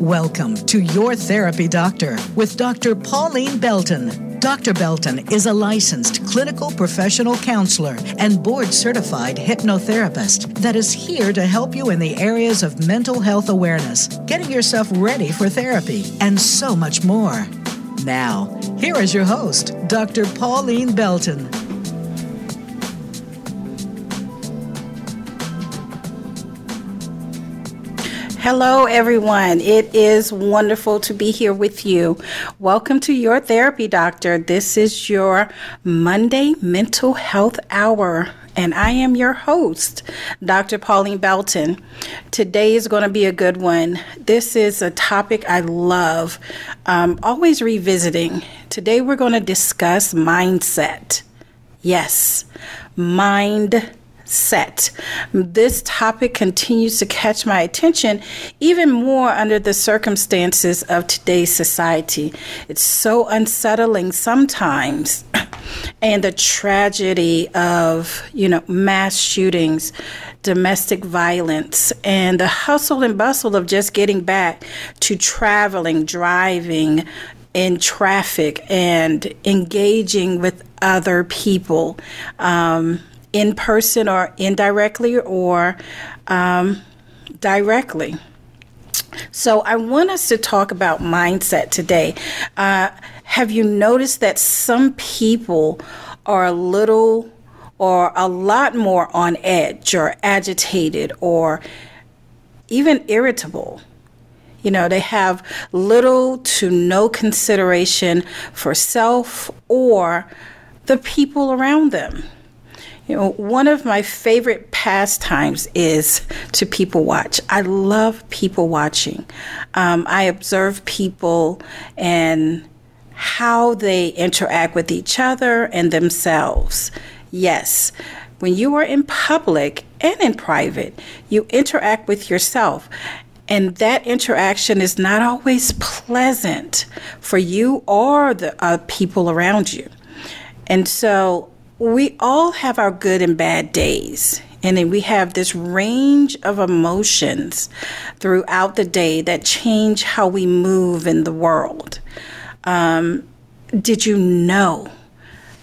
Welcome to Your Therapy Doctor with Dr. Pauline Belton. Dr. Belton is a licensed clinical professional counselor and board certified hypnotherapist that is here to help you in the areas of mental health awareness, getting yourself ready for therapy, and so much more. Now, here is your host, Dr. Pauline Belton. Hello, everyone. It is wonderful to be here with you. Welcome to Your Therapy Doctor. This is your Monday Mental Health Hour, and I am your host, Dr. Pauline Belton. Today is going to be a good one. This is a topic I love, um, always revisiting. Today, we're going to discuss mindset. Yes, mind set. This topic continues to catch my attention even more under the circumstances of today's society. It's so unsettling sometimes. and the tragedy of, you know, mass shootings, domestic violence, and the hustle and bustle of just getting back to traveling, driving, in traffic and engaging with other people. Um, in person or indirectly or um, directly. So, I want us to talk about mindset today. Uh, have you noticed that some people are a little or a lot more on edge or agitated or even irritable? You know, they have little to no consideration for self or the people around them. You know, one of my favorite pastimes is to people watch. I love people watching. Um, I observe people and how they interact with each other and themselves. Yes, when you are in public and in private, you interact with yourself. And that interaction is not always pleasant for you or the uh, people around you. And so we all have our good and bad days. And then we have this range of emotions throughout the day that change how we move in the world. Um, did you know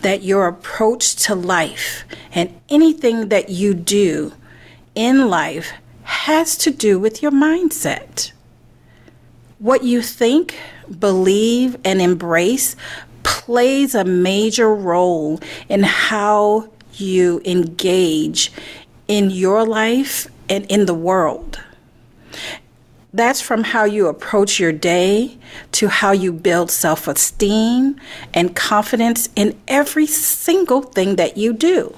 that your approach to life and anything that you do in life has to do with your mindset? What you think, believe, and embrace plays a major role in how you engage in your life and in the world. That's from how you approach your day to how you build self esteem and confidence in every single thing that you do.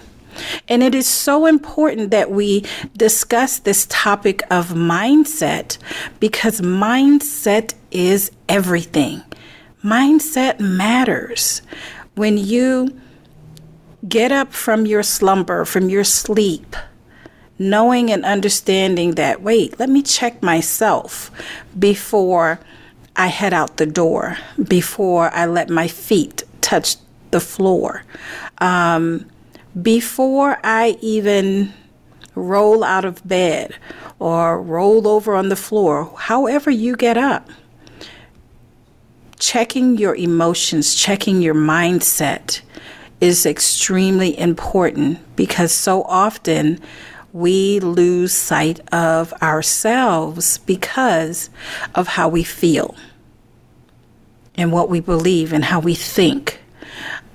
And it is so important that we discuss this topic of mindset because mindset is everything. Mindset matters. When you get up from your slumber, from your sleep, knowing and understanding that, wait, let me check myself before I head out the door, before I let my feet touch the floor, um, before I even roll out of bed or roll over on the floor, however you get up checking your emotions, checking your mindset is extremely important because so often we lose sight of ourselves because of how we feel and what we believe and how we think.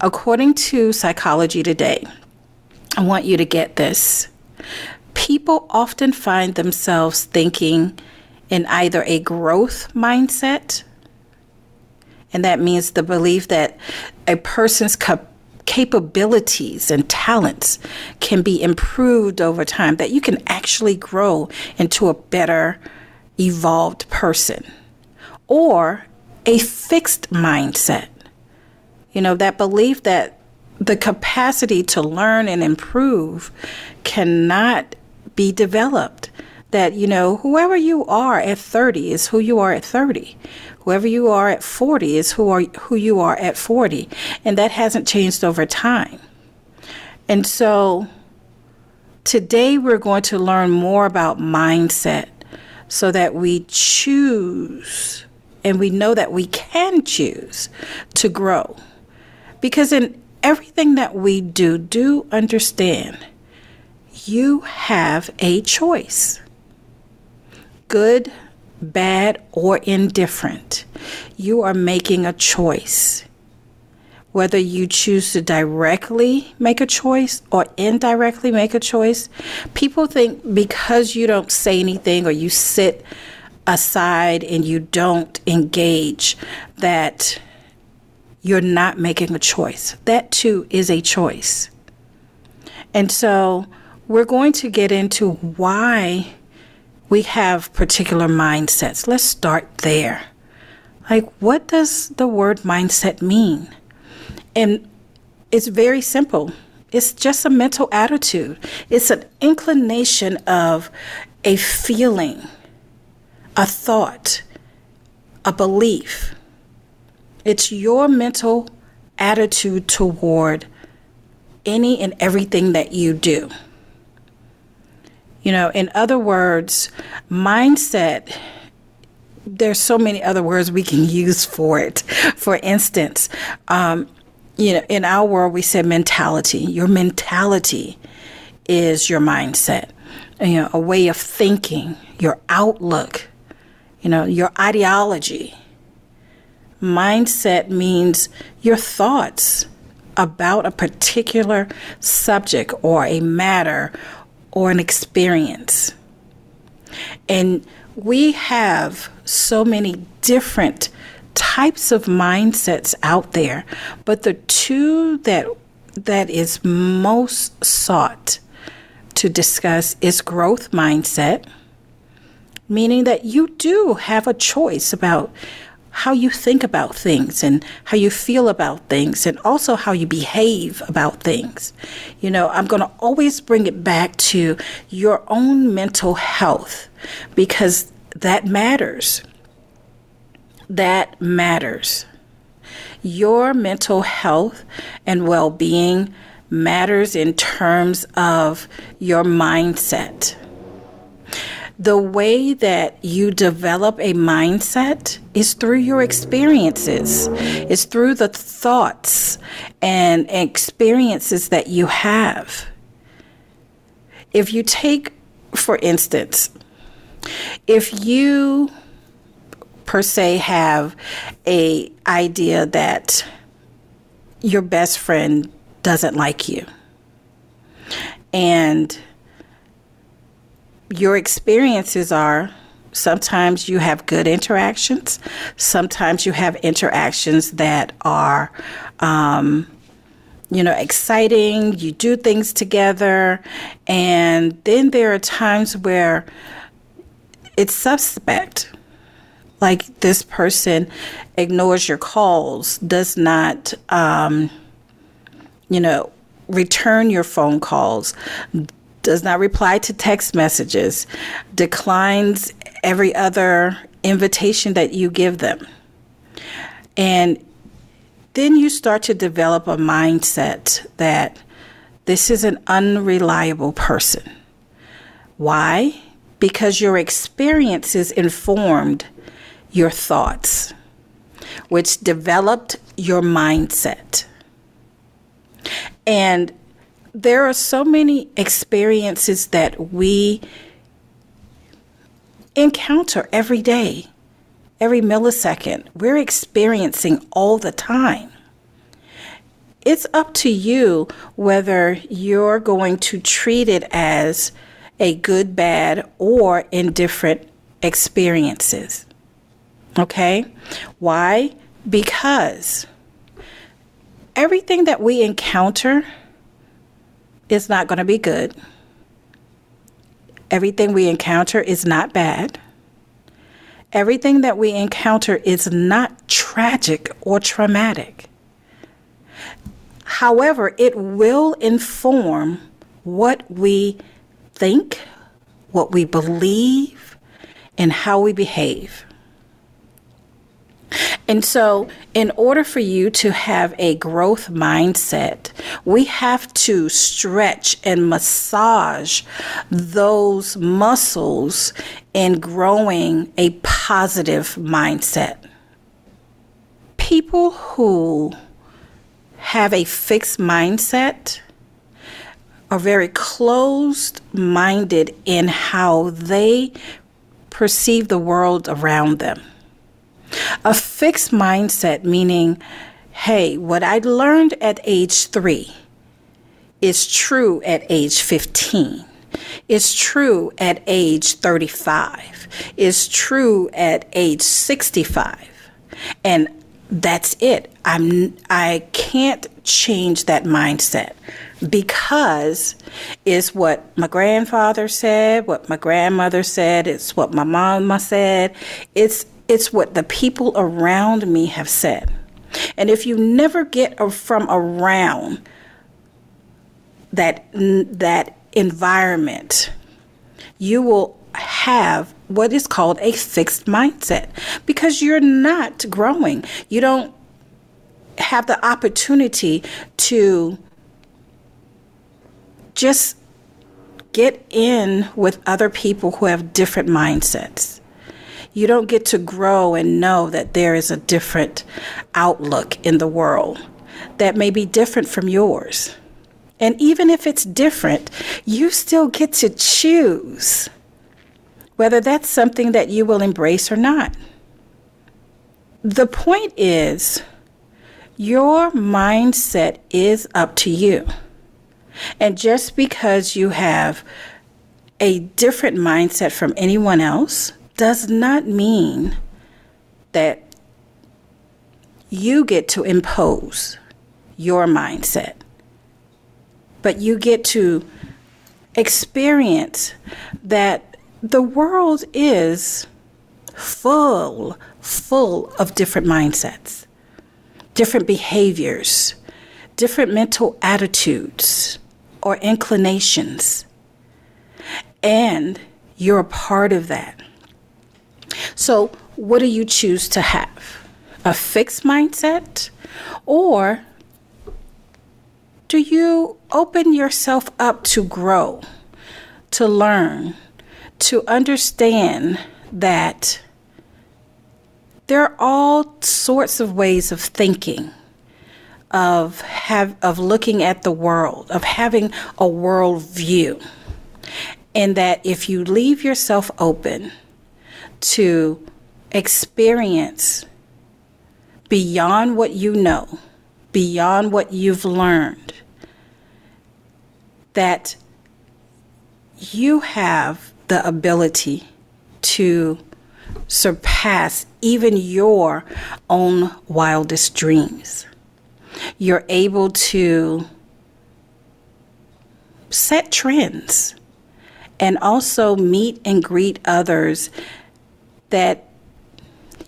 According to Psychology Today, I want you to get this. People often find themselves thinking in either a growth mindset and that means the belief that a person's cap- capabilities and talents can be improved over time, that you can actually grow into a better, evolved person. Or a fixed mindset. You know, that belief that the capacity to learn and improve cannot be developed. That, you know, whoever you are at 30 is who you are at 30. Whoever you are at 40 is who are who you are at 40, and that hasn't changed over time. And so today we're going to learn more about mindset, so that we choose and we know that we can choose to grow. Because in everything that we do, do understand you have a choice good, bad, or indifferent. You are making a choice. Whether you choose to directly make a choice or indirectly make a choice, people think because you don't say anything or you sit aside and you don't engage that you're not making a choice. That too is a choice. And so we're going to get into why we have particular mindsets. Let's start there. Like, what does the word mindset mean? And it's very simple it's just a mental attitude, it's an inclination of a feeling, a thought, a belief. It's your mental attitude toward any and everything that you do. You know, in other words, mindset, there's so many other words we can use for it. For instance, um, you know, in our world, we said mentality. Your mentality is your mindset, you know, a way of thinking, your outlook, you know, your ideology. Mindset means your thoughts about a particular subject or a matter or an experience. And we have so many different types of mindsets out there, but the two that that is most sought to discuss is growth mindset, meaning that you do have a choice about how you think about things and how you feel about things and also how you behave about things. You know, I'm going to always bring it back to your own mental health because that matters. That matters. Your mental health and well being matters in terms of your mindset the way that you develop a mindset is through your experiences. It's through the thoughts and experiences that you have. If you take, for instance, if you per se have a idea that your best friend doesn't like you and your experiences are sometimes you have good interactions, sometimes you have interactions that are, um, you know, exciting, you do things together, and then there are times where it's suspect. Like this person ignores your calls, does not, um, you know, return your phone calls, does not reply to text messages, declines every other invitation that you give them. And then you start to develop a mindset that this is an unreliable person. Why? Because your experiences informed your thoughts, which developed your mindset. And there are so many experiences that we encounter every day, every millisecond. We're experiencing all the time. It's up to you whether you're going to treat it as a good, bad, or indifferent experiences. Okay? Why? Because everything that we encounter is not going to be good. Everything we encounter is not bad. Everything that we encounter is not tragic or traumatic. However, it will inform what we think, what we believe, and how we behave. And so, in order for you to have a growth mindset, we have to stretch and massage those muscles in growing a positive mindset. People who have a fixed mindset are very closed minded in how they perceive the world around them. A fixed mindset, meaning, hey, what I learned at age three is true at age 15, is true at age 35, is true at age 65. And that's it. I'm I can't change that mindset because it's what my grandfather said, what my grandmother said, it's what my mama said. It's it's what the people around me have said. And if you never get from around that that environment, you will have what is called a fixed mindset because you're not growing. You don't have the opportunity to just get in with other people who have different mindsets. You don't get to grow and know that there is a different outlook in the world that may be different from yours. And even if it's different, you still get to choose whether that's something that you will embrace or not. The point is, your mindset is up to you. And just because you have a different mindset from anyone else does not mean that you get to impose your mindset, but you get to experience that the world is full, full of different mindsets, different behaviors, different mental attitudes or inclinations. And you're a part of that. So, what do you choose to have? A fixed mindset? Or do you open yourself up to grow, to learn, to understand that there are all sorts of ways of thinking, of have of looking at the world, of having a world view. And that if you leave yourself open to experience beyond what you know, beyond what you've learned, that you have the ability to surpass even your own wildest dreams. You're able to set trends and also meet and greet others that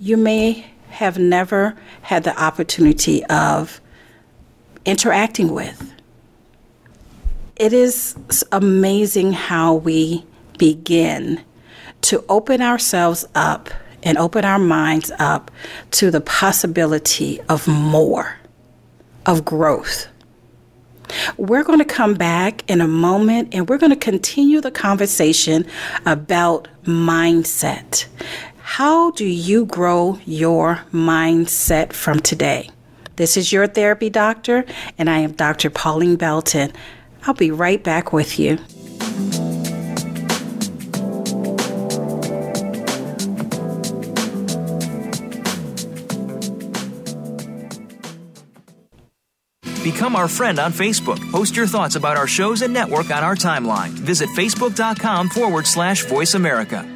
you may have never had the opportunity of interacting with. It is amazing how we begin to open ourselves up and open our minds up to the possibility of more, of growth. We're going to come back in a moment and we're going to continue the conversation about mindset. How do you grow your mindset from today? This is your therapy doctor, and I am Dr. Pauline Belton. I'll be right back with you. Become our friend on Facebook. Post your thoughts about our shows and network on our timeline. Visit facebook.com forward slash voice America.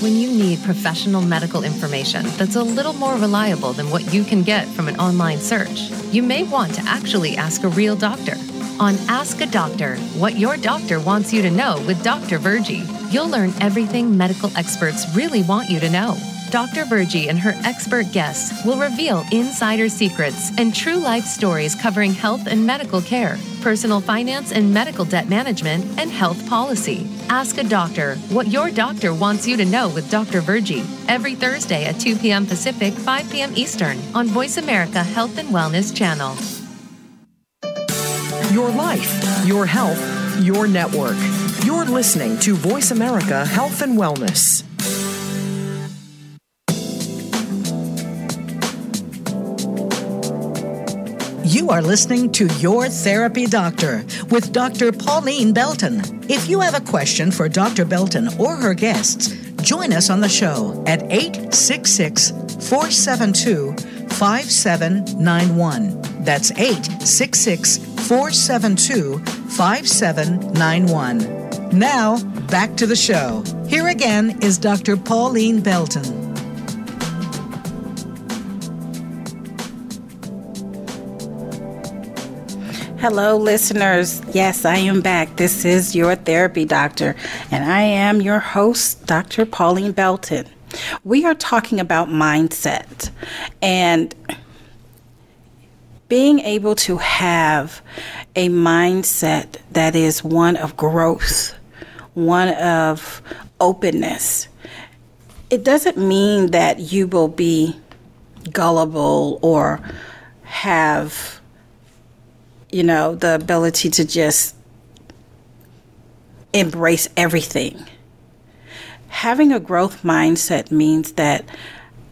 When you need professional medical information that's a little more reliable than what you can get from an online search, you may want to actually ask a real doctor. On Ask a Doctor, what your doctor wants you to know with Dr. Virgie, you'll learn everything medical experts really want you to know. Dr. Virgie and her expert guests will reveal insider secrets and true life stories covering health and medical care, personal finance and medical debt management, and health policy. Ask a doctor what your doctor wants you to know with Dr. Virgie every Thursday at 2 p.m. Pacific, 5 p.m. Eastern on Voice America Health and Wellness Channel. Your life, your health, your network. You're listening to Voice America Health and Wellness. You are listening to Your Therapy Doctor with Dr. Pauline Belton. If you have a question for Dr. Belton or her guests, join us on the show at 866 472 5791. That's 866 472 5791. Now, back to the show. Here again is Dr. Pauline Belton. Hello, listeners. Yes, I am back. This is your therapy doctor, and I am your host, Dr. Pauline Belton. We are talking about mindset and being able to have a mindset that is one of growth, one of openness. It doesn't mean that you will be gullible or have you know, the ability to just embrace everything. Having a growth mindset means that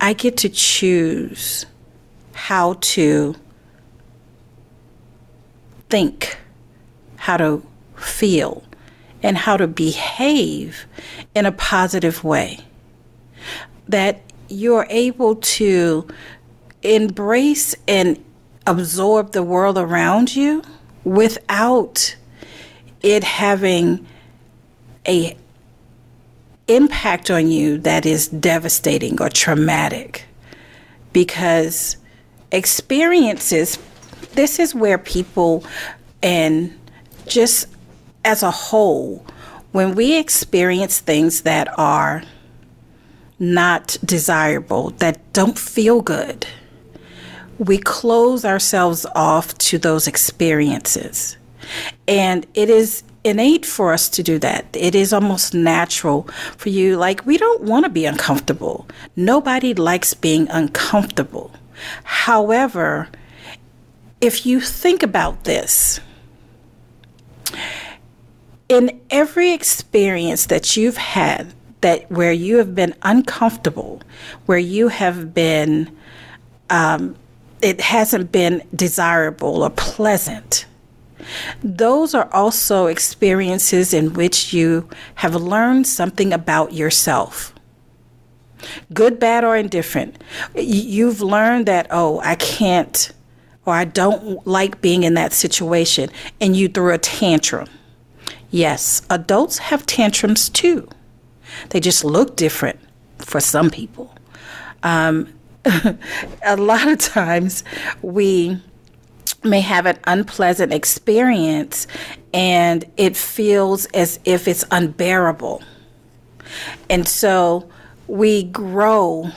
I get to choose how to think, how to feel, and how to behave in a positive way. That you're able to embrace and absorb the world around you without it having a impact on you that is devastating or traumatic. Because experiences this is where people and just as a whole when we experience things that are not desirable that don't feel good we close ourselves off to those experiences. And it is innate for us to do that. It is almost natural for you. Like, we don't want to be uncomfortable. Nobody likes being uncomfortable. However, if you think about this, in every experience that you've had that where you have been uncomfortable, where you have been um, it hasn't been desirable or pleasant. Those are also experiences in which you have learned something about yourself. Good, bad, or indifferent. You've learned that, oh, I can't or I don't like being in that situation, and you threw a tantrum. Yes, adults have tantrums too. They just look different for some people. Um, a lot of times we may have an unpleasant experience and it feels as if it's unbearable. And so we grow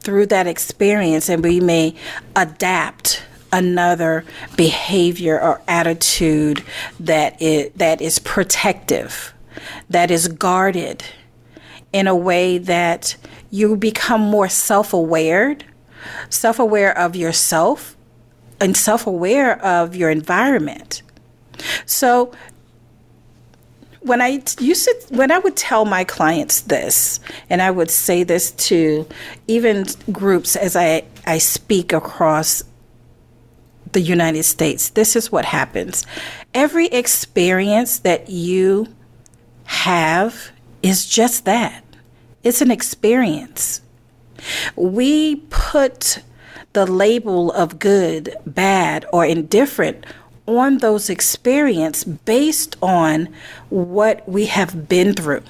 through that experience and we may adapt another behavior or attitude that is, that is protective, that is guarded in a way that you become more self aware, self aware of yourself, and self aware of your environment. So, when I used to, when I would tell my clients this, and I would say this to even groups as I, I speak across the United States, this is what happens. Every experience that you have is just that it's an experience. We put the label of good, bad, or indifferent on those experiences based on what we have been through.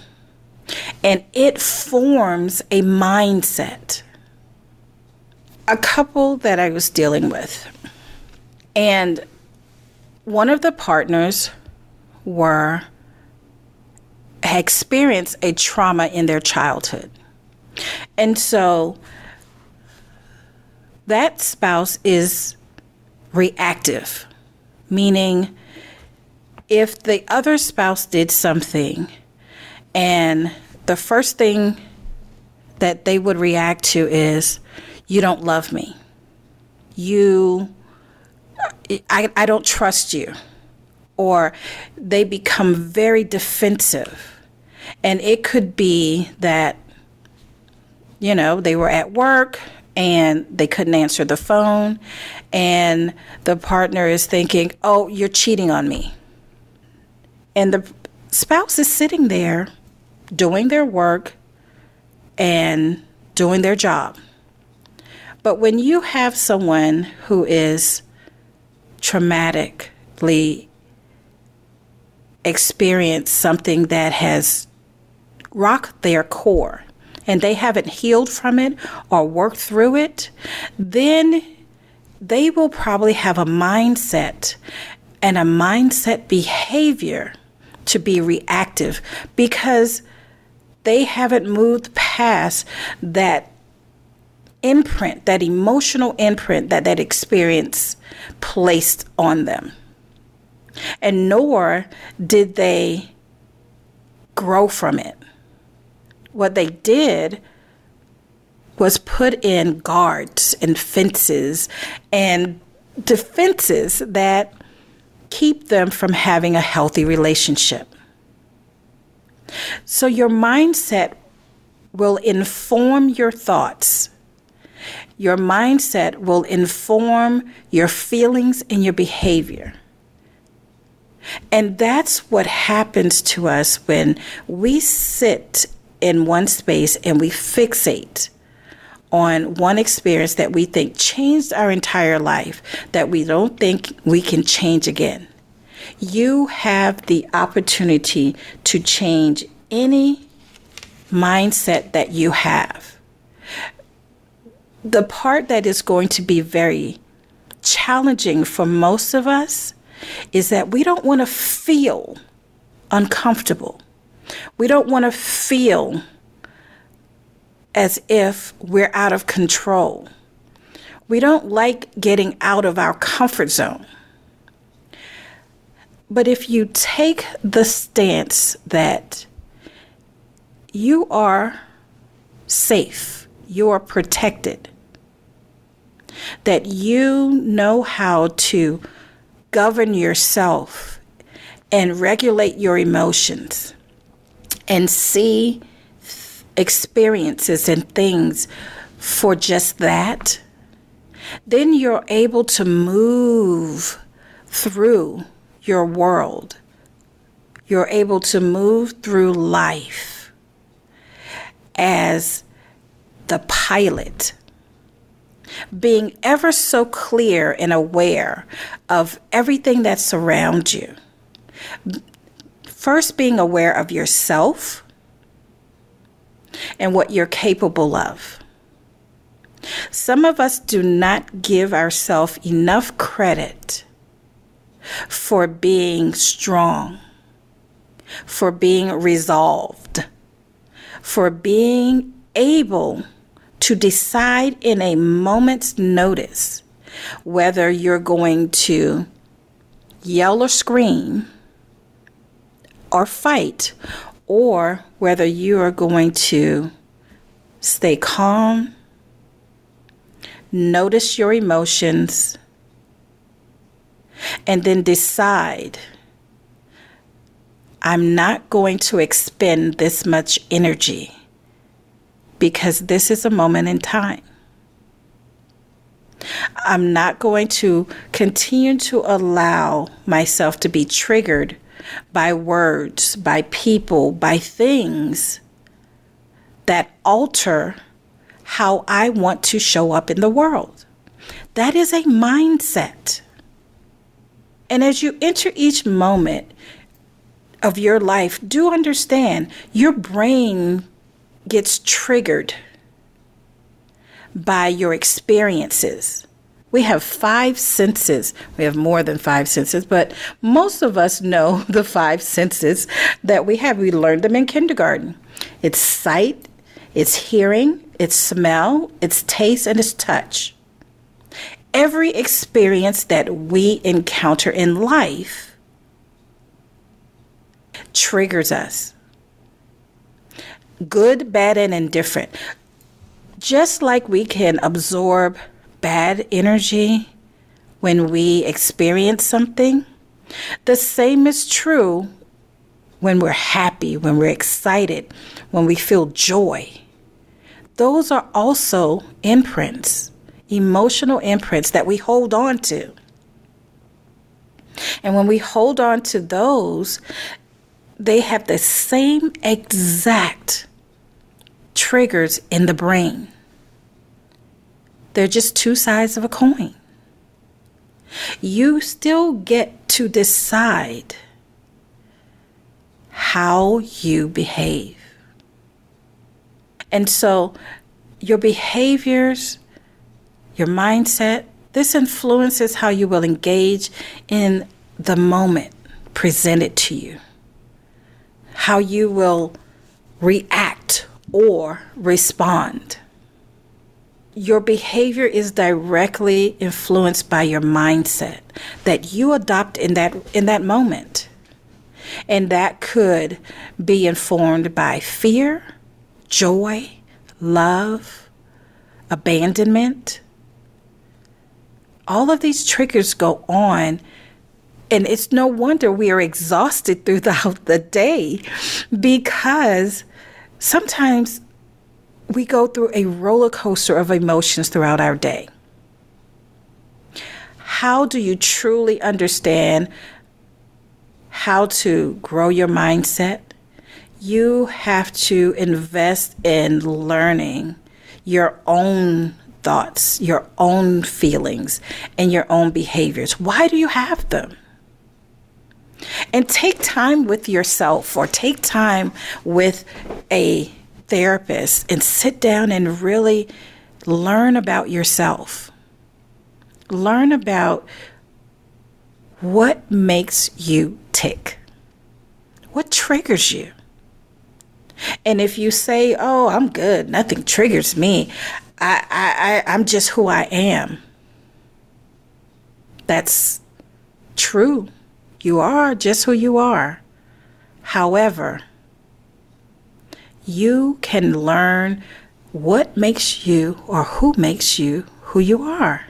and it forms a mindset. A couple that I was dealing with, and one of the partners were experienced a trauma in their childhood. And so that spouse is reactive, meaning if the other spouse did something and the first thing that they would react to is, You don't love me. You, I, I don't trust you. Or they become very defensive. And it could be that, you know, they were at work and they couldn't answer the phone, and the partner is thinking, Oh, you're cheating on me. And the spouse is sitting there doing their work and doing their job. But when you have someone who is traumatically experienced something that has rocked their core and they haven't healed from it or worked through it, then they will probably have a mindset and a mindset behavior to be reactive because they haven't moved past that imprint, that emotional imprint that that experience placed on them. And nor did they grow from it. What they did was put in guards and fences and defenses that keep them from having a healthy relationship. So, your mindset will inform your thoughts. Your mindset will inform your feelings and your behavior. And that's what happens to us when we sit in one space and we fixate on one experience that we think changed our entire life that we don't think we can change again. You have the opportunity to change any mindset that you have. The part that is going to be very challenging for most of us is that we don't want to feel uncomfortable. We don't want to feel as if we're out of control. We don't like getting out of our comfort zone. But if you take the stance that you are safe, you are protected, that you know how to govern yourself and regulate your emotions and see experiences and things for just that, then you're able to move through your world. You're able to move through life as the pilot, being ever so clear and aware of everything that surrounds you. First, being aware of yourself and what you're capable of. Some of us do not give ourselves enough credit for being strong, for being resolved, for being able to decide in a moment's notice whether you're going to yell or scream or fight or whether you are going to stay calm, notice your emotions, and then decide I'm not going to expend this much energy because this is a moment in time. I'm not going to continue to allow myself to be triggered by words, by people, by things that alter how I want to show up in the world. That is a mindset. And as you enter each moment, of your life, do understand your brain gets triggered by your experiences. We have five senses. We have more than five senses, but most of us know the five senses that we have. We learned them in kindergarten it's sight, it's hearing, it's smell, it's taste, and it's touch. Every experience that we encounter in life triggers us good, bad, and indifferent. Just like we can absorb bad energy when we experience something, the same is true when we're happy, when we're excited, when we feel joy. Those are also imprints, emotional imprints that we hold on to. And when we hold on to those, they have the same exact triggers in the brain. They're just two sides of a coin. You still get to decide how you behave. And so, your behaviors, your mindset, this influences how you will engage in the moment presented to you, how you will react or respond. Your behavior is directly influenced by your mindset that you adopt in that in that moment. And that could be informed by fear, joy, love, abandonment. All of these triggers go on and it's no wonder we are exhausted throughout the day because sometimes we go through a roller coaster of emotions throughout our day. How do you truly understand how to grow your mindset? You have to invest in learning your own thoughts, your own feelings, and your own behaviors. Why do you have them? And take time with yourself or take time with a therapist and sit down and really learn about yourself. Learn about what makes you tick. What triggers you? And if you say, "Oh, I'm good. Nothing triggers me. I I, I I'm just who I am." That's true. You are just who you are. However, you can learn what makes you or who makes you who you are.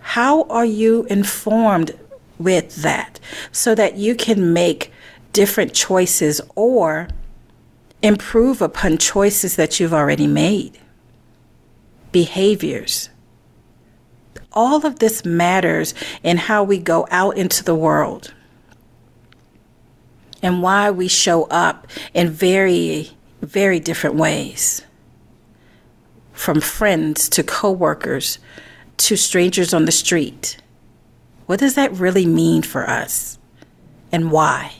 How are you informed with that so that you can make different choices or improve upon choices that you've already made? Behaviors all of this matters in how we go out into the world and why we show up in very, very different ways. From friends to coworkers to strangers on the street. What does that really mean for us and why?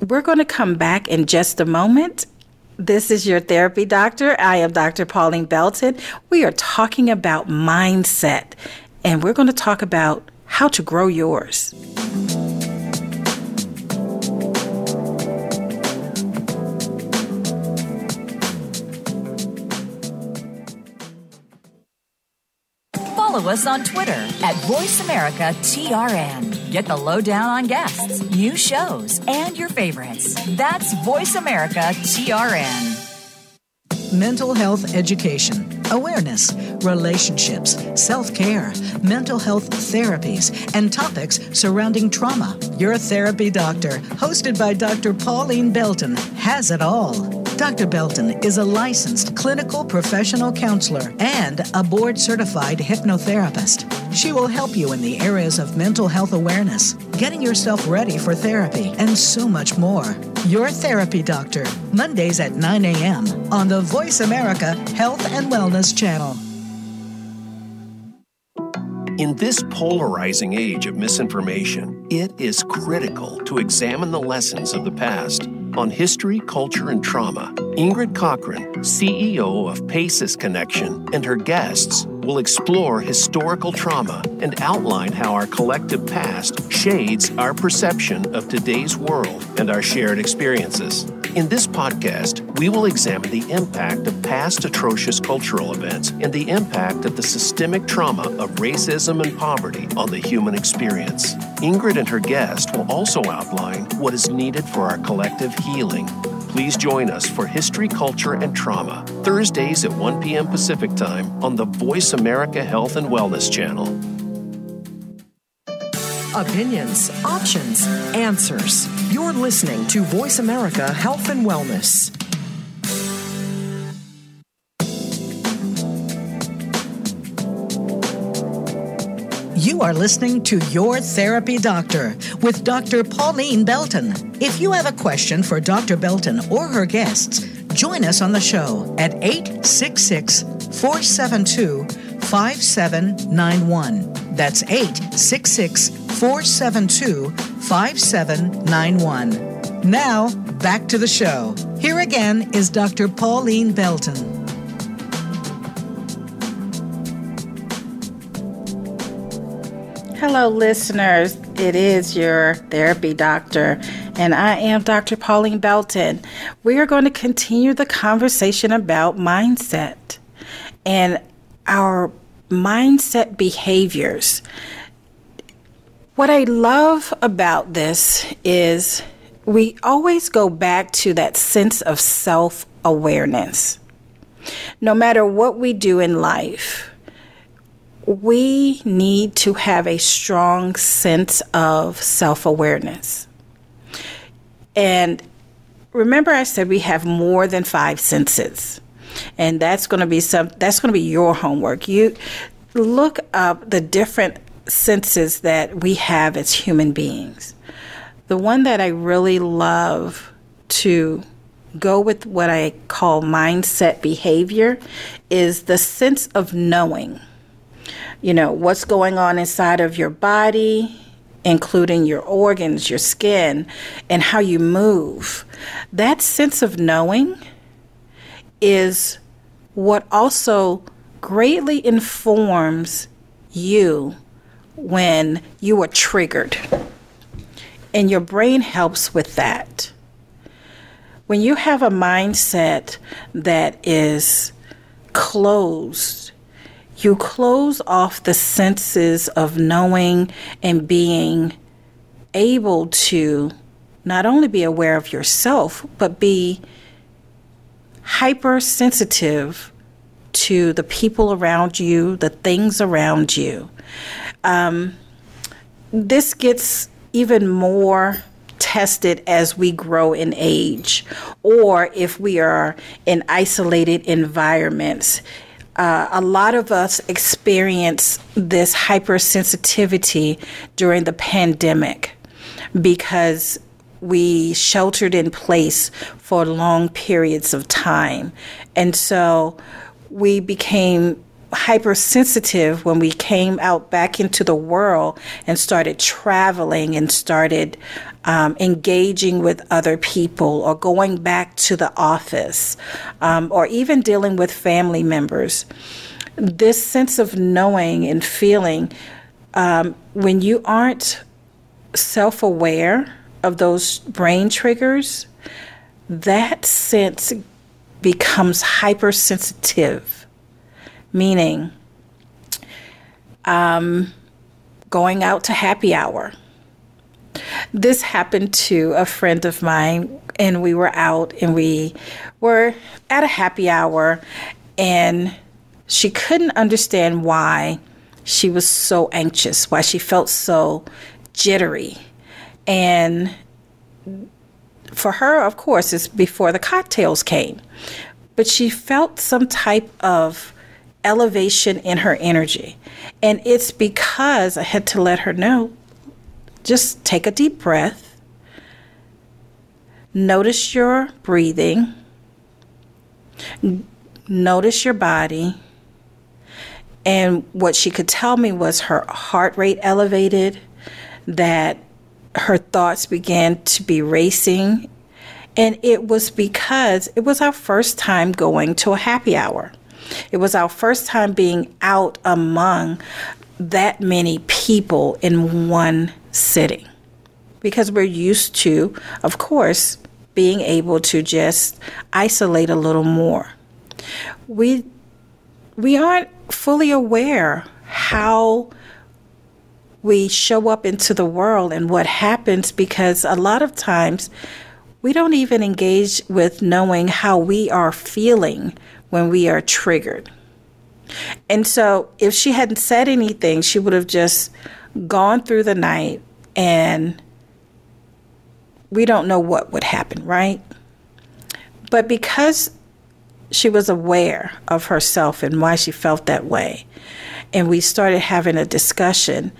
We're going to come back in just a moment this is your therapy doctor. I am Dr. Pauline Belton. We are talking about mindset, and we're going to talk about how to grow yours. Follow us on Twitter at VoiceAmericaTRN. Get the lowdown on guests, new shows, and your favorites. That's Voice America TRN. Mental health education, awareness, relationships, self care, mental health therapies, and topics surrounding trauma. Your therapy doctor, hosted by Dr. Pauline Belton, has it all. Dr. Belton is a licensed clinical professional counselor and a board certified hypnotherapist. She will help you in the areas of mental health awareness, getting yourself ready for therapy, and so much more. Your Therapy Doctor, Mondays at 9 a.m. on the Voice America Health and Wellness Channel. In this polarizing age of misinformation, it is critical to examine the lessons of the past on history, culture, and trauma. Ingrid Cochran, CEO of PACES Connection, and her guests will explore historical trauma and outline how our collective past shades our perception of today's world and our shared experiences. In this podcast, we will examine the impact of past atrocious cultural events and the impact of the systemic trauma of racism and poverty on the human experience. Ingrid and her guest will also outline what is needed for our collective healing. Please join us for History, Culture, and Trauma, Thursdays at 1 p.m. Pacific Time on the Voice America Health and Wellness Channel. Opinions, options, answers. You're listening to Voice America Health and Wellness. You are listening to Your Therapy Doctor with Dr. Pauline Belton. If you have a question for Dr. Belton or her guests, join us on the show at 866 472 5791. That's 866 472 5791. Now, back to the show. Here again is Dr. Pauline Belton. Hello, listeners. It is your therapy doctor, and I am Dr. Pauline Belton. We are going to continue the conversation about mindset and our mindset behaviors. What I love about this is we always go back to that sense of self awareness. No matter what we do in life, we need to have a strong sense of self awareness. And remember, I said we have more than five senses. And that's going to be some that's going to be your homework. You look up the different senses that we have as human beings. The one that I really love to go with what I call mindset behavior is the sense of knowing you know, what's going on inside of your body, including your organs, your skin, and how you move. That sense of knowing is what also greatly informs you when you are triggered. And your brain helps with that. When you have a mindset that is closed you close off the senses of knowing and being able to not only be aware of yourself, but be hypersensitive to the people around you, the things around you. Um, this gets even more tested as we grow in age, or if we are in isolated environments uh, a lot of us experience this hypersensitivity during the pandemic because we sheltered in place for long periods of time. And so we became hypersensitive when we came out back into the world and started traveling and started um, engaging with other people or going back to the office um, or even dealing with family members. This sense of knowing and feeling um, when you aren't self aware of those brain triggers, that sense becomes hypersensitive, meaning um, going out to happy hour this happened to a friend of mine, and we were out and we were at a happy hour, and she couldn't understand why she was so anxious, why she felt so jittery. And for her, of course, it's before the cocktails came. But she felt some type of elevation in her energy. And it's because I had to let her know just take a deep breath. Notice your breathing. Notice your body. And what she could tell me was her heart rate elevated, that her thoughts began to be racing. And it was because it was our first time going to a happy hour. It was our first time being out among that many people in one sitting. Because we're used to, of course, being able to just isolate a little more. We we aren't fully aware how we show up into the world and what happens because a lot of times we don't even engage with knowing how we are feeling when we are triggered. And so if she hadn't said anything, she would have just gone through the night and we don't know what would happen, right? But because she was aware of herself and why she felt that way, and we started having a discussion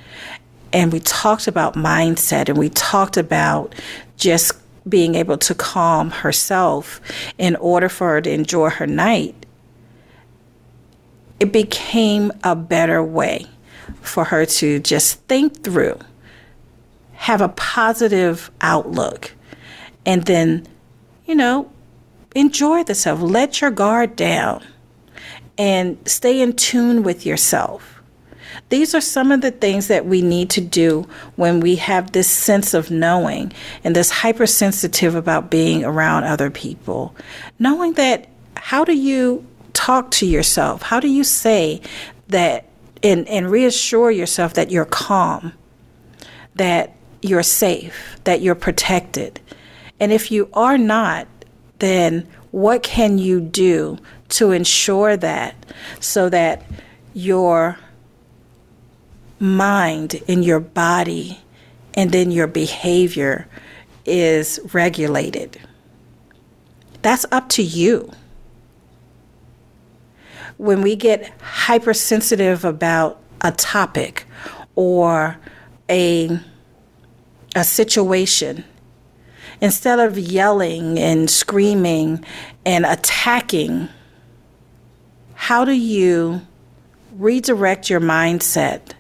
and we talked about mindset and we talked about just being able to calm herself in order for her to enjoy her night, it became a better way for her to just think through, have a positive outlook, and then, you know, enjoy the self. Let your guard down and stay in tune with yourself. These are some of the things that we need to do when we have this sense of knowing and this hypersensitive about being around other people. Knowing that, how do you talk to yourself? How do you say that and, and reassure yourself that you're calm, that you're safe, that you're protected? And if you are not, then what can you do to ensure that so that your mind and your body and then your behavior is regulated. That's up to you. When we get hypersensitive about a topic or a, a situation, instead of yelling and screaming and attacking, how do you redirect your mindset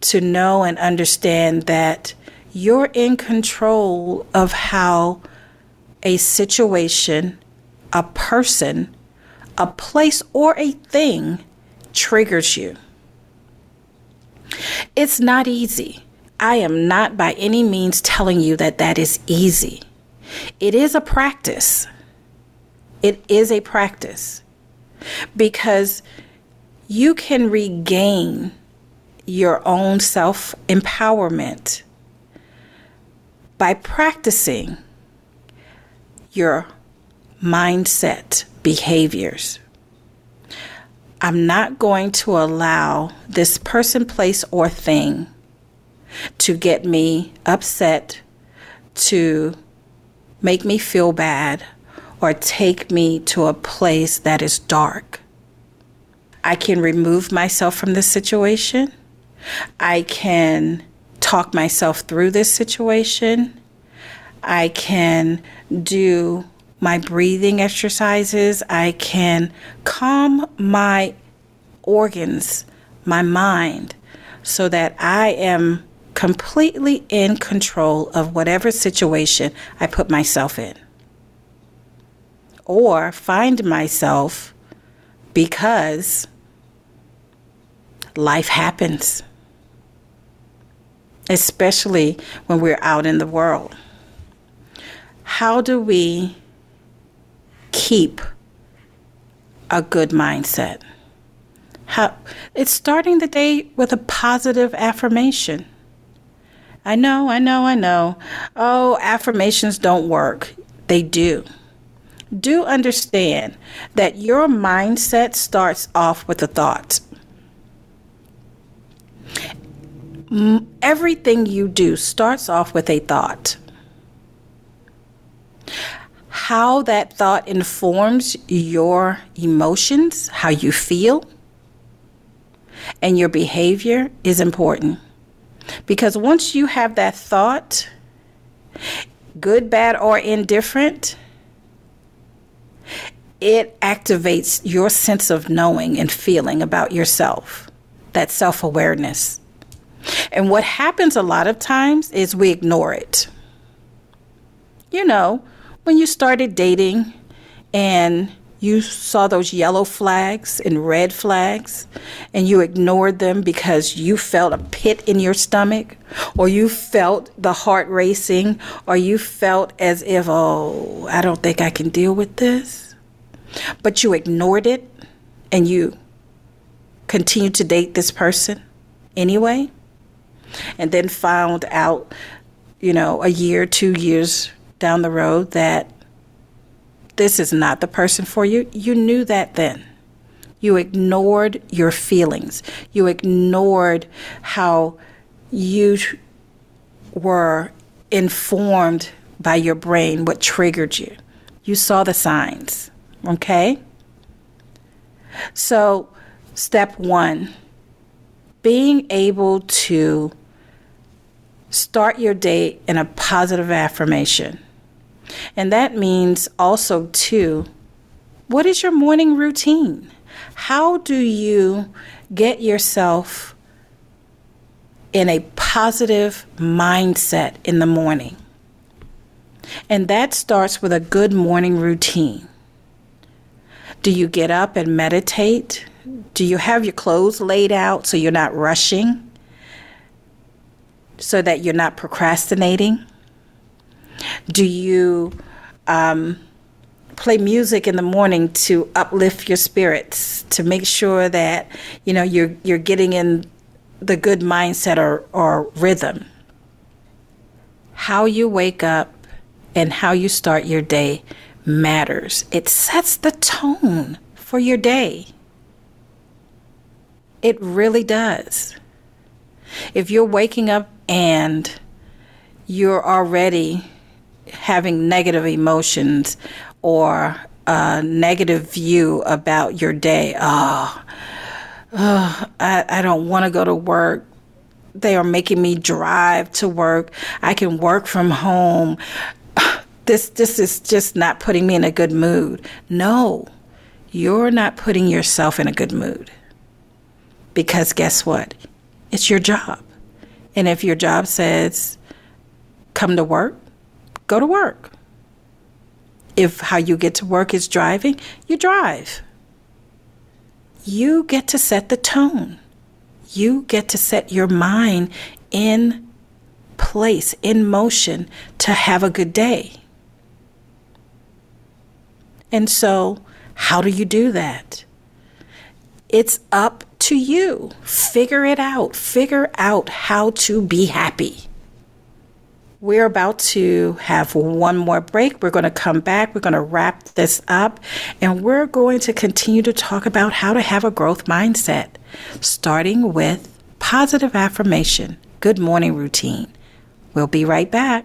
to know and understand that you're in control of how a situation, a person, a place, or a thing triggers you. It's not easy. I am not by any means telling you that that is easy. It is a practice. It is a practice because you can regain your own self empowerment by practicing your mindset behaviors. I'm not going to allow this person, place, or thing to get me upset, to make me feel bad, or take me to a place that is dark. I can remove myself from this situation I can talk myself through this situation. I can do my breathing exercises. I can calm my organs, my mind, so that I am completely in control of whatever situation I put myself in. Or find myself because life happens especially when we're out in the world. How do we keep a good mindset? How it's starting the day with a positive affirmation. I know, I know, I know. Oh, affirmations don't work. They do. Do understand that your mindset starts off with a thought. everything you do starts off with a thought. How that thought informs your emotions, how you feel, and your behavior is important. Because once you have that thought, good, bad, or indifferent, it activates your sense of knowing and feeling about yourself, that self awareness. And what happens a lot of times is we ignore it. You know, when you started dating and you saw those yellow flags and red flags and you ignored them because you felt a pit in your stomach or you felt the heart racing or you felt as if, oh, I don't think I can deal with this. But you ignored it and you continued to date this person anyway and then found out, you know, a year, two years down the road that this is not the person for you, you knew that then. You ignored your feelings. You ignored how you were informed by your brain, what triggered you. You saw the signs, okay? So, step one being able to start your day in a positive affirmation. And that means also, too, what is your morning routine? How do you get yourself in a positive mindset in the morning? And that starts with a good morning routine. Do you get up and meditate? Do you have your clothes laid out so you're not rushing? So that you're not procrastinating? Do you um, play music in the morning to uplift your spirits, to make sure that you know you're you're getting in the good mindset or, or rhythm? How you wake up and how you start your day matters. It sets the tone for your day. It really does. If you're waking up and you're already having negative emotions or a negative view about your day. Oh, oh I, I don't want to go to work. They are making me drive to work. I can work from home. This this is just not putting me in a good mood. No. You're not putting yourself in a good mood. Because guess what? It's your job. And if your job says come to work, go to work. If how you get to work is driving, you drive. You get to set the tone. You get to set your mind in place, in motion to have a good day. And so, how do you do that? It's up to you. Figure it out. Figure out how to be happy. We're about to have one more break. We're going to come back. We're going to wrap this up. And we're going to continue to talk about how to have a growth mindset, starting with positive affirmation, good morning routine. We'll be right back.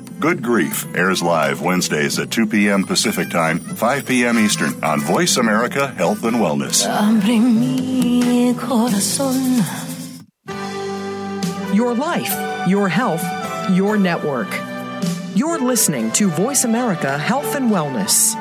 Good Grief airs live Wednesdays at 2 p.m. Pacific Time, 5 p.m. Eastern on Voice America Health and Wellness. your life, your health, your network. You're listening to Voice America Health and Wellness.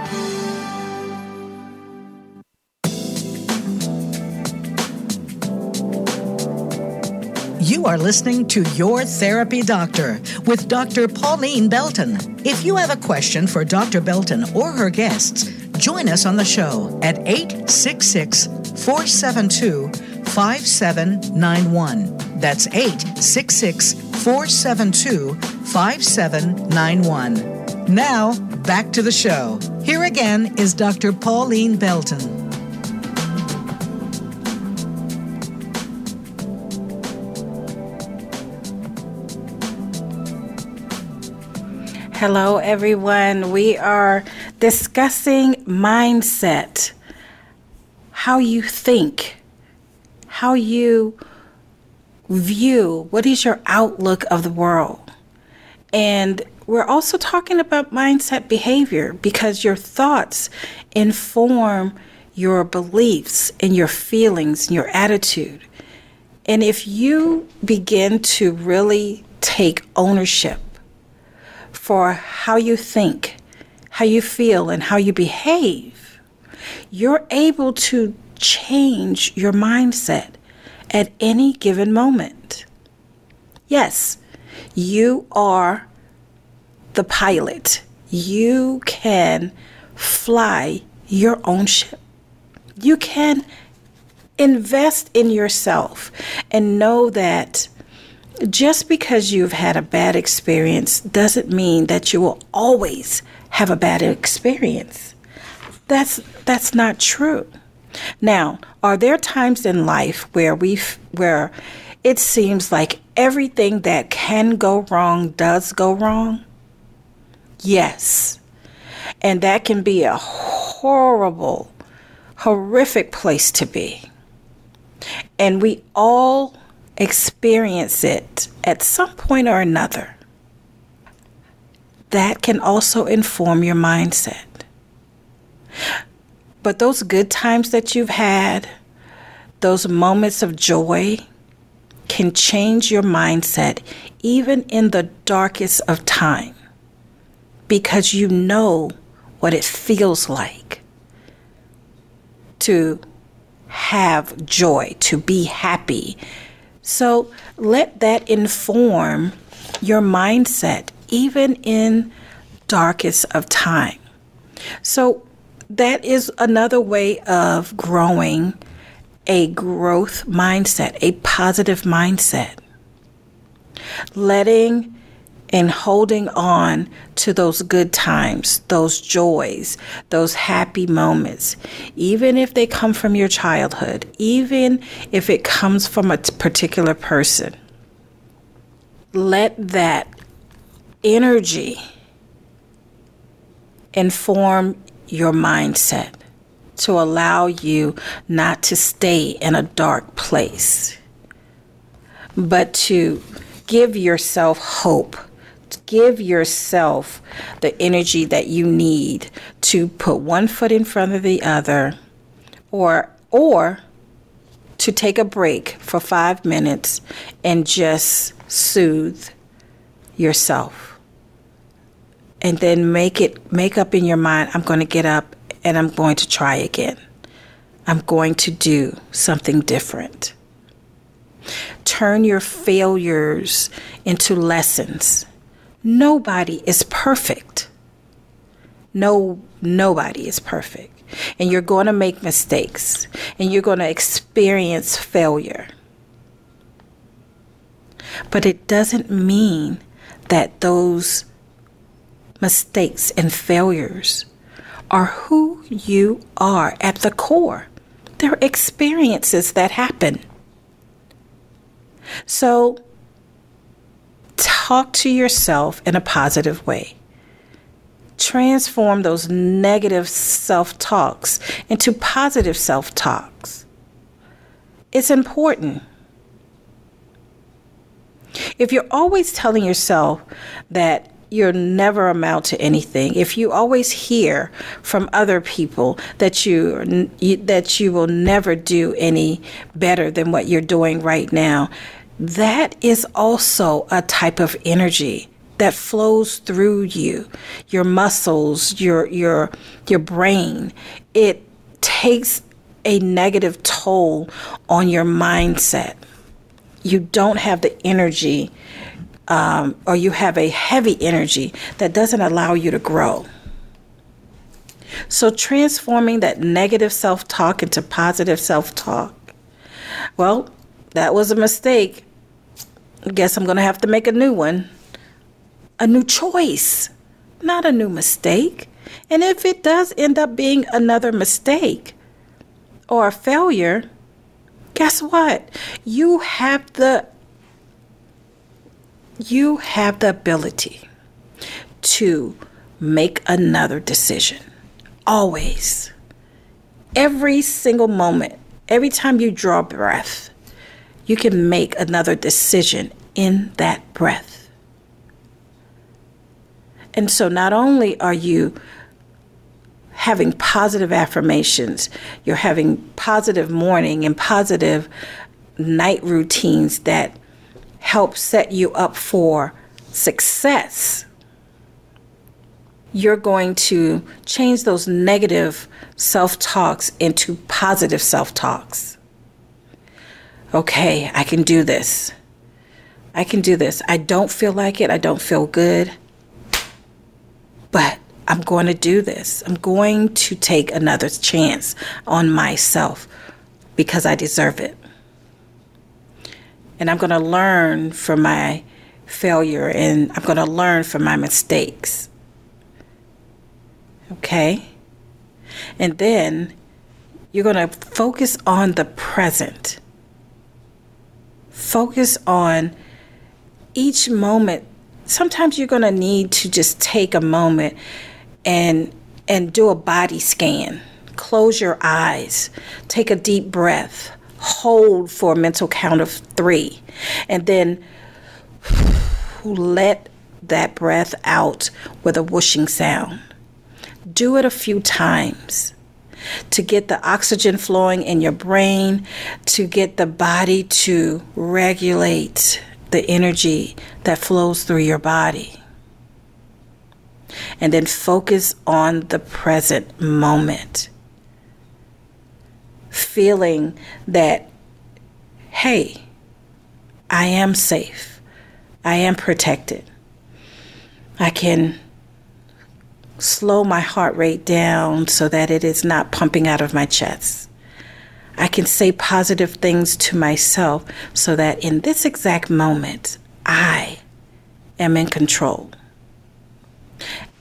You are listening to Your Therapy Doctor with Dr. Pauline Belton. If you have a question for Dr. Belton or her guests, join us on the show at 866 472 5791. That's 866 472 5791. Now, back to the show. Here again is Dr. Pauline Belton. Hello, everyone. We are discussing mindset, how you think, how you view, what is your outlook of the world. And we're also talking about mindset behavior because your thoughts inform your beliefs and your feelings and your attitude. And if you begin to really take ownership for how you think, how you feel, and how you behave, you're able to change your mindset at any given moment. Yes, you are the pilot. You can fly your own ship. You can invest in yourself and know that just because you've had a bad experience doesn't mean that you will always have a bad experience. That's that's not true. Now, are there times in life where we where it seems like everything that can go wrong does go wrong? Yes. And that can be a horrible, horrific place to be. And we all experience it at some point or another. That can also inform your mindset. But those good times that you've had, those moments of joy, can change your mindset even in the darkest of time because you know what it feels like to have joy, to be happy. So let that inform your mindset even in darkest of time. So that is another way of growing a growth mindset, a positive mindset. Letting and holding on to those good times, those joys, those happy moments, even if they come from your childhood, even if it comes from a particular person. Let that energy inform your mindset to allow you not to stay in a dark place, but to give yourself hope. Give yourself the energy that you need to put one foot in front of the other or or to take a break for 5 minutes and just soothe yourself and then make it make up in your mind I'm going to get up and I'm going to try again. I'm going to do something different. Turn your failures into lessons. Nobody is perfect. No nobody is perfect. And you're going to make mistakes and you're going to experience failure. But it doesn't mean that those mistakes, and failures are who you are at the core. They're experiences that happen. So, talk to yourself in a positive way. Transform those negative self talks into positive self talks. It's important. If you're always telling yourself that you'll never amount to anything. If you always hear from other people that you, that you will never do any better than what you're doing right now, that is also a type of energy that flows through you, your muscles, your your your brain. It takes a negative toll on your mindset. You don't have the energy, um, or you have a heavy energy that doesn't allow you to grow. So, transforming that negative self talk into positive self talk. Well, that was a mistake. I guess I'm going to have to make a new one. A new choice, not a new mistake. And if it does end up being another mistake or a failure, guess what? You have the you have the ability to make another decision. Always. Every single moment, every time you draw breath, you can make another decision in that breath. And so not only are you having positive affirmations, you're having positive morning and positive night routines that help set you up for success you're going to change those negative self talks into positive self talks. Okay, I can do this. I can do this. I don't feel like it. I don't feel good. But I'm going to do this. I'm going to take another chance on myself because I deserve it. And I'm going to learn from my failure and I'm going to learn from my mistakes. Okay? And then you're going to focus on the present. Focus on each moment. Sometimes you're going to need to just take a moment and and do a body scan. Close your eyes. Take a deep breath. Hold for a mental count of 3 and then let that breath out with a whooshing sound do it a few times to get the oxygen flowing in your brain, to get the body to regulate the energy that flows through your body. And then focus on the present moment. Feeling that, hey, I am safe. I am protected. I can slow my heart rate down so that it is not pumping out of my chest. I can say positive things to myself so that in this exact moment, I am in control.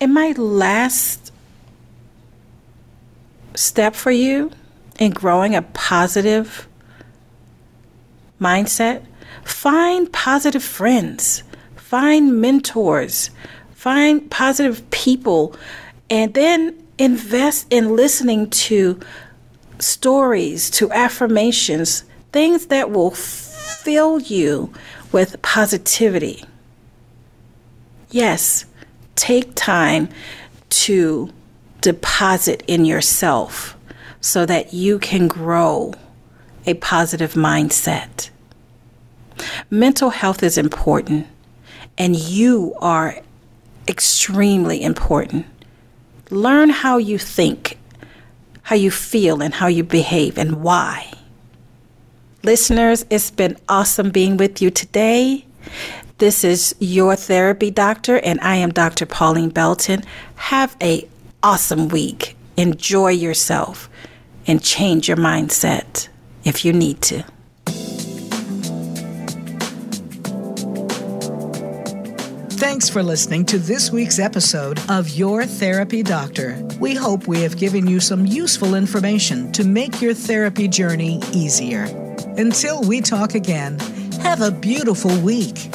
And my last step for you in growing a positive mindset find positive friends, find mentors Find positive people and then invest in listening to stories, to affirmations, things that will fill you with positivity. Yes, take time to deposit in yourself so that you can grow a positive mindset. Mental health is important, and you are extremely important. Learn how you think, how you feel, and how you behave, and why. Listeners, it's been awesome being with you today. This is your therapy doctor, and I am Dr. Pauline Belton. Have a awesome week. Enjoy yourself and change your mindset if you need to. Thanks for listening to this week's episode of Your Therapy Doctor. We hope we have given you some useful information to make your therapy journey easier. Until we talk again, have a beautiful week.